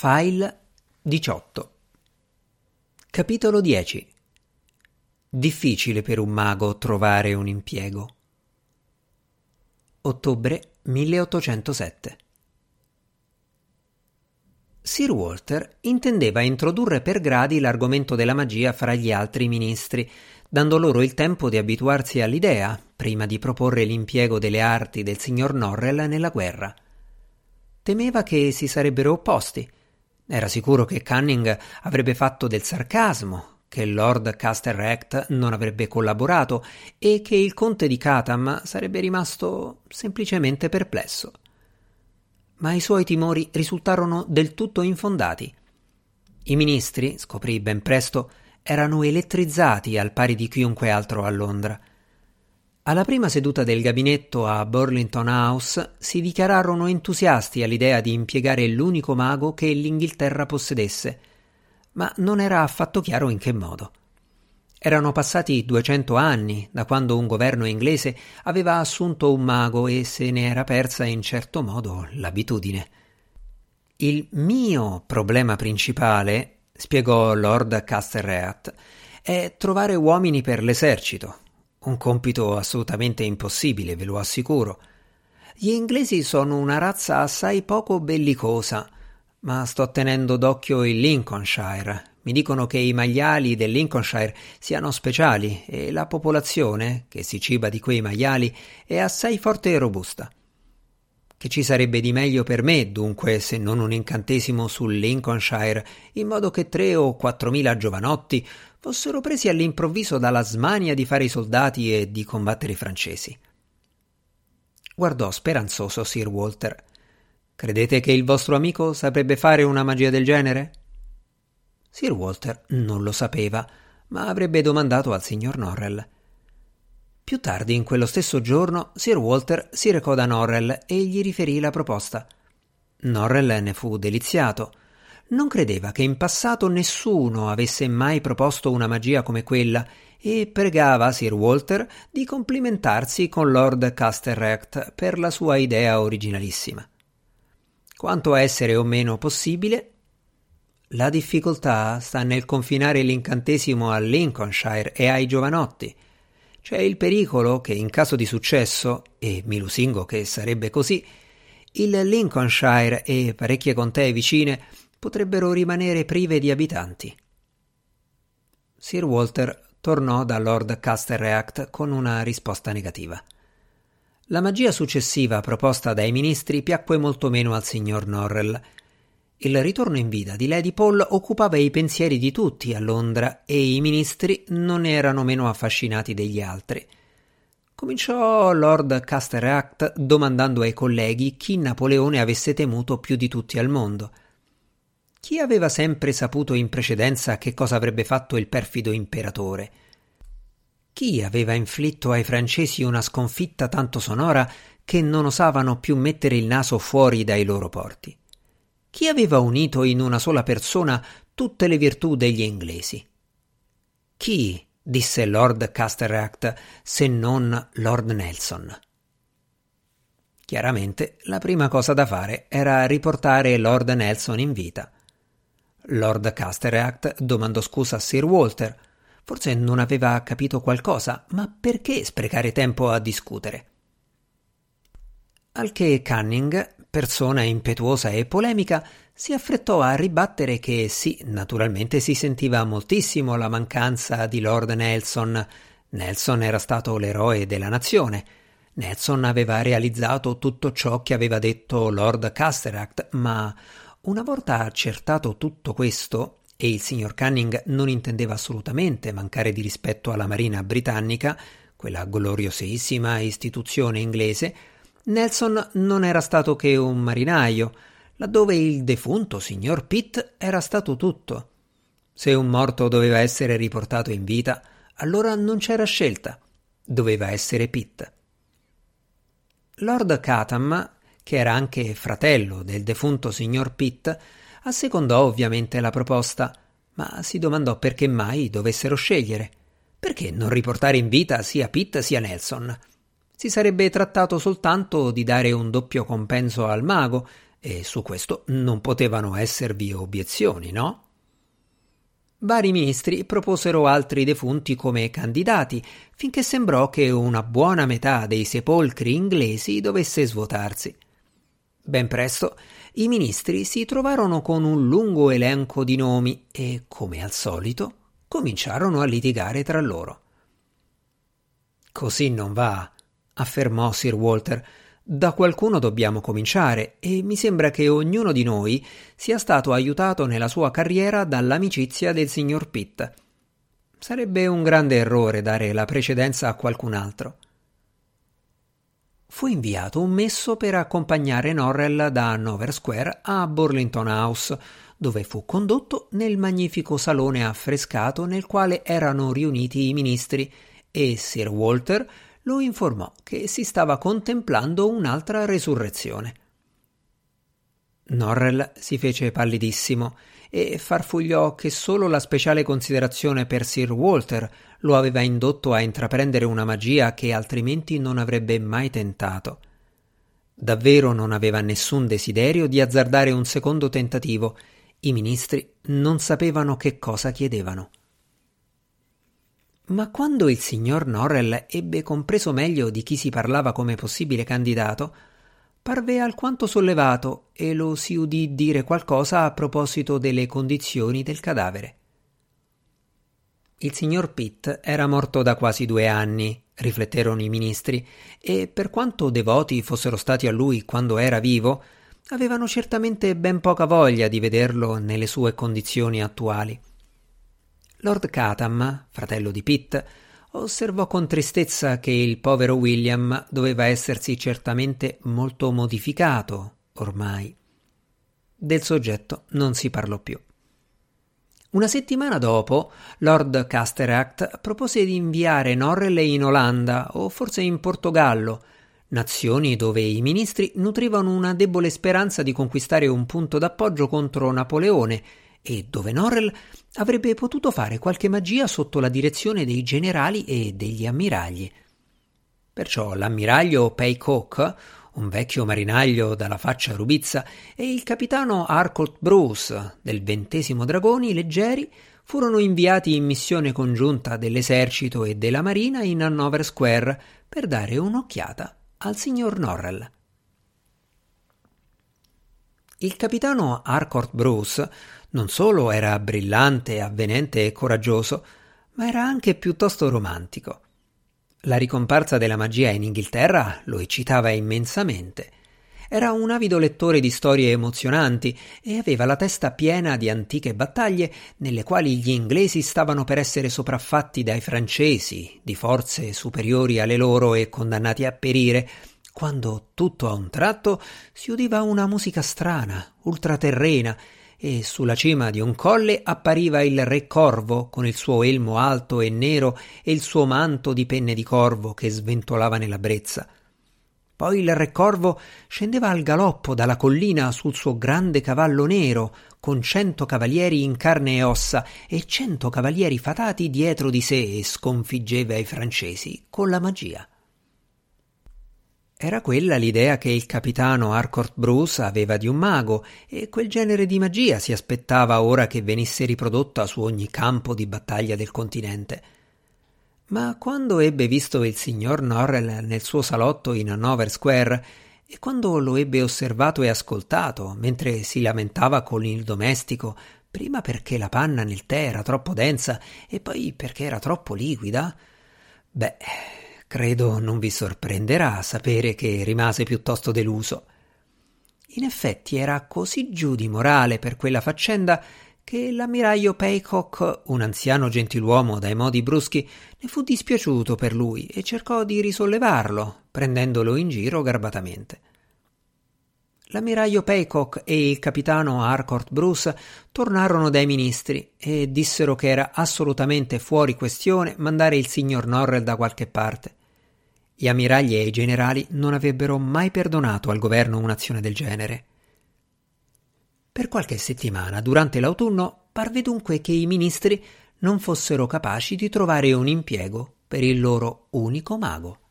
File 18 Capitolo 10 Difficile per un mago trovare un impiego. Ottobre 1807 Sir Walter intendeva introdurre per gradi l'argomento della magia fra gli altri ministri, dando loro il tempo di abituarsi all'idea, prima di proporre l'impiego delle arti del signor Norrell nella guerra. Temeva che si sarebbero opposti. Era sicuro che Cunning avrebbe fatto del sarcasmo, che Lord Casterract non avrebbe collaborato e che il conte di Catam sarebbe rimasto semplicemente perplesso ma i suoi timori risultarono del tutto infondati. I ministri, scoprì ben presto, erano elettrizzati al pari di chiunque altro a Londra. Alla prima seduta del gabinetto a Burlington House si dichiararono entusiasti all'idea di impiegare l'unico mago che l'Inghilterra possedesse, ma non era affatto chiaro in che modo. Erano passati duecento anni da quando un governo inglese aveva assunto un mago e se ne era persa in certo modo l'abitudine. Il mio problema principale, spiegò Lord Castlereagh, è trovare uomini per l'esercito. Un compito assolutamente impossibile, ve lo assicuro. Gli inglesi sono una razza assai poco bellicosa, ma sto tenendo d'occhio il Lincolnshire, mi dicono che i maiali del Lincolnshire siano speciali e la popolazione, che si ciba di quei maiali, è assai forte e robusta. Che ci sarebbe di meglio per me, dunque, se non un incantesimo sul Lincolnshire, in modo che tre o quattromila giovanotti fossero presi all'improvviso dalla smania di fare i soldati e di combattere i francesi. Guardò speranzoso Sir Walter. Credete che il vostro amico saprebbe fare una magia del genere? Sir Walter non lo sapeva, ma avrebbe domandato al signor Norrell. Più tardi in quello stesso giorno Sir Walter si recò da Norrell e gli riferì la proposta. Norrell ne fu deliziato. Non credeva che in passato nessuno avesse mai proposto una magia come quella e pregava Sir Walter di complimentarsi con Lord Casterract per la sua idea originalissima. Quanto a essere o meno possibile, la difficoltà sta nel confinare l'incantesimo al Lincolnshire e ai giovanotti. C'è il pericolo che in caso di successo, e mi lusingo che sarebbe così, il Lincolnshire e parecchie contee vicine potrebbero rimanere prive di abitanti. Sir Walter tornò da Lord Casterreact con una risposta negativa. La magia successiva proposta dai ministri piacque molto meno al signor Norrell, il ritorno in vita di Lady Paul occupava i pensieri di tutti a Londra e i ministri non erano meno affascinati degli altri. Cominciò Lord Casteract domandando ai colleghi chi Napoleone avesse temuto più di tutti al mondo. Chi aveva sempre saputo in precedenza che cosa avrebbe fatto il perfido imperatore? Chi aveva inflitto ai francesi una sconfitta tanto sonora che non osavano più mettere il naso fuori dai loro porti? Chi aveva unito in una sola persona tutte le virtù degli inglesi? Chi, disse Lord Casteract, se non Lord Nelson? Chiaramente la prima cosa da fare era riportare Lord Nelson in vita. Lord Casteract domandò scusa a Sir Walter. Forse non aveva capito qualcosa, ma perché sprecare tempo a discutere? Al che Cunning persona impetuosa e polemica, si affrettò a ribattere che sì, naturalmente si sentiva moltissimo la mancanza di Lord Nelson. Nelson era stato l'eroe della nazione. Nelson aveva realizzato tutto ciò che aveva detto Lord Casteract, ma una volta accertato tutto questo, e il signor Canning non intendeva assolutamente mancare di rispetto alla Marina britannica, quella gloriosissima istituzione inglese, Nelson non era stato che un marinaio, laddove il defunto signor Pitt era stato tutto. Se un morto doveva essere riportato in vita, allora non c'era scelta, doveva essere Pitt. Lord Catam, che era anche fratello del defunto signor Pitt, assecondò ovviamente la proposta, ma si domandò perché mai dovessero scegliere. Perché non riportare in vita sia Pitt sia Nelson? Si sarebbe trattato soltanto di dare un doppio compenso al mago, e su questo non potevano esservi obiezioni, no? Vari ministri proposero altri defunti come candidati, finché sembrò che una buona metà dei sepolcri inglesi dovesse svuotarsi. Ben presto i ministri si trovarono con un lungo elenco di nomi e, come al solito, cominciarono a litigare tra loro. Così non va, affermò Sir Walter. Da qualcuno dobbiamo cominciare e mi sembra che ognuno di noi sia stato aiutato nella sua carriera dall'amicizia del signor Pitt. Sarebbe un grande errore dare la precedenza a qualcun altro. Fu inviato un messo per accompagnare Norrell da Hanover Square a Burlington House, dove fu condotto nel magnifico salone affrescato nel quale erano riuniti i ministri e Sir Walter lo informò che si stava contemplando un'altra resurrezione. Norrell si fece pallidissimo e farfugliò che solo la speciale considerazione per Sir Walter lo aveva indotto a intraprendere una magia che altrimenti non avrebbe mai tentato. Davvero non aveva nessun desiderio di azzardare un secondo tentativo. I ministri non sapevano che cosa chiedevano. Ma quando il signor Norrell ebbe compreso meglio di chi si parlava come possibile candidato, parve alquanto sollevato e lo si udì dire qualcosa a proposito delle condizioni del cadavere. Il signor Pitt era morto da quasi due anni, rifletterono i ministri, e per quanto devoti fossero stati a lui quando era vivo, avevano certamente ben poca voglia di vederlo nelle sue condizioni attuali. Lord Catham, fratello di Pitt, osservò con tristezza che il povero William doveva essersi certamente molto modificato ormai. Del soggetto non si parlò più. Una settimana dopo, Lord Casteract propose di inviare Norrell in Olanda o forse in Portogallo, nazioni dove i ministri nutrivano una debole speranza di conquistare un punto d'appoggio contro Napoleone e dove Norrell avrebbe potuto fare qualche magia sotto la direzione dei generali e degli ammiragli. Perciò l'ammiraglio Paycock, un vecchio marinaglio dalla faccia rubizza, e il capitano Harcourt Bruce del ventesimo Dragoni Leggeri furono inviati in missione congiunta dell'esercito e della marina in Hanover Square per dare un'occhiata al signor Norrell. Il capitano Harcourt Bruce non solo era brillante, avvenente e coraggioso, ma era anche piuttosto romantico. La ricomparsa della magia in Inghilterra lo eccitava immensamente. Era un avido lettore di storie emozionanti e aveva la testa piena di antiche battaglie nelle quali gli inglesi stavano per essere sopraffatti dai francesi, di forze superiori alle loro e condannati a perire, quando tutto a un tratto si udiva una musica strana, ultraterrena, e sulla cima di un colle appariva il re corvo con il suo elmo alto e nero e il suo manto di penne di corvo che sventolava nella brezza. Poi il re corvo scendeva al galoppo dalla collina sul suo grande cavallo nero, con cento cavalieri in carne e ossa e cento cavalieri fatati dietro di sé e sconfiggeva i francesi con la magia. Era quella l'idea che il capitano Harcourt Bruce aveva di un mago, e quel genere di magia si aspettava ora che venisse riprodotta su ogni campo di battaglia del continente. Ma quando ebbe visto il signor Norrell nel suo salotto in Hanover Square, e quando lo ebbe osservato e ascoltato mentre si lamentava con il domestico, prima perché la panna nel tè era troppo densa e poi perché era troppo liquida, beh, Credo non vi sorprenderà sapere che rimase piuttosto deluso. In effetti era così giù di morale per quella faccenda che l'ammiraglio Paycock, un anziano gentiluomo dai modi bruschi, ne fu dispiaciuto per lui e cercò di risollevarlo, prendendolo in giro garbatamente. L'ammiraglio Paycock e il capitano Harcourt Bruce tornarono dai ministri e dissero che era assolutamente fuori questione mandare il signor Norrell da qualche parte. Gli ammiragli e i generali non avrebbero mai perdonato al governo un'azione del genere. Per qualche settimana durante l'autunno parve dunque che i ministri non fossero capaci di trovare un impiego per il loro unico mago.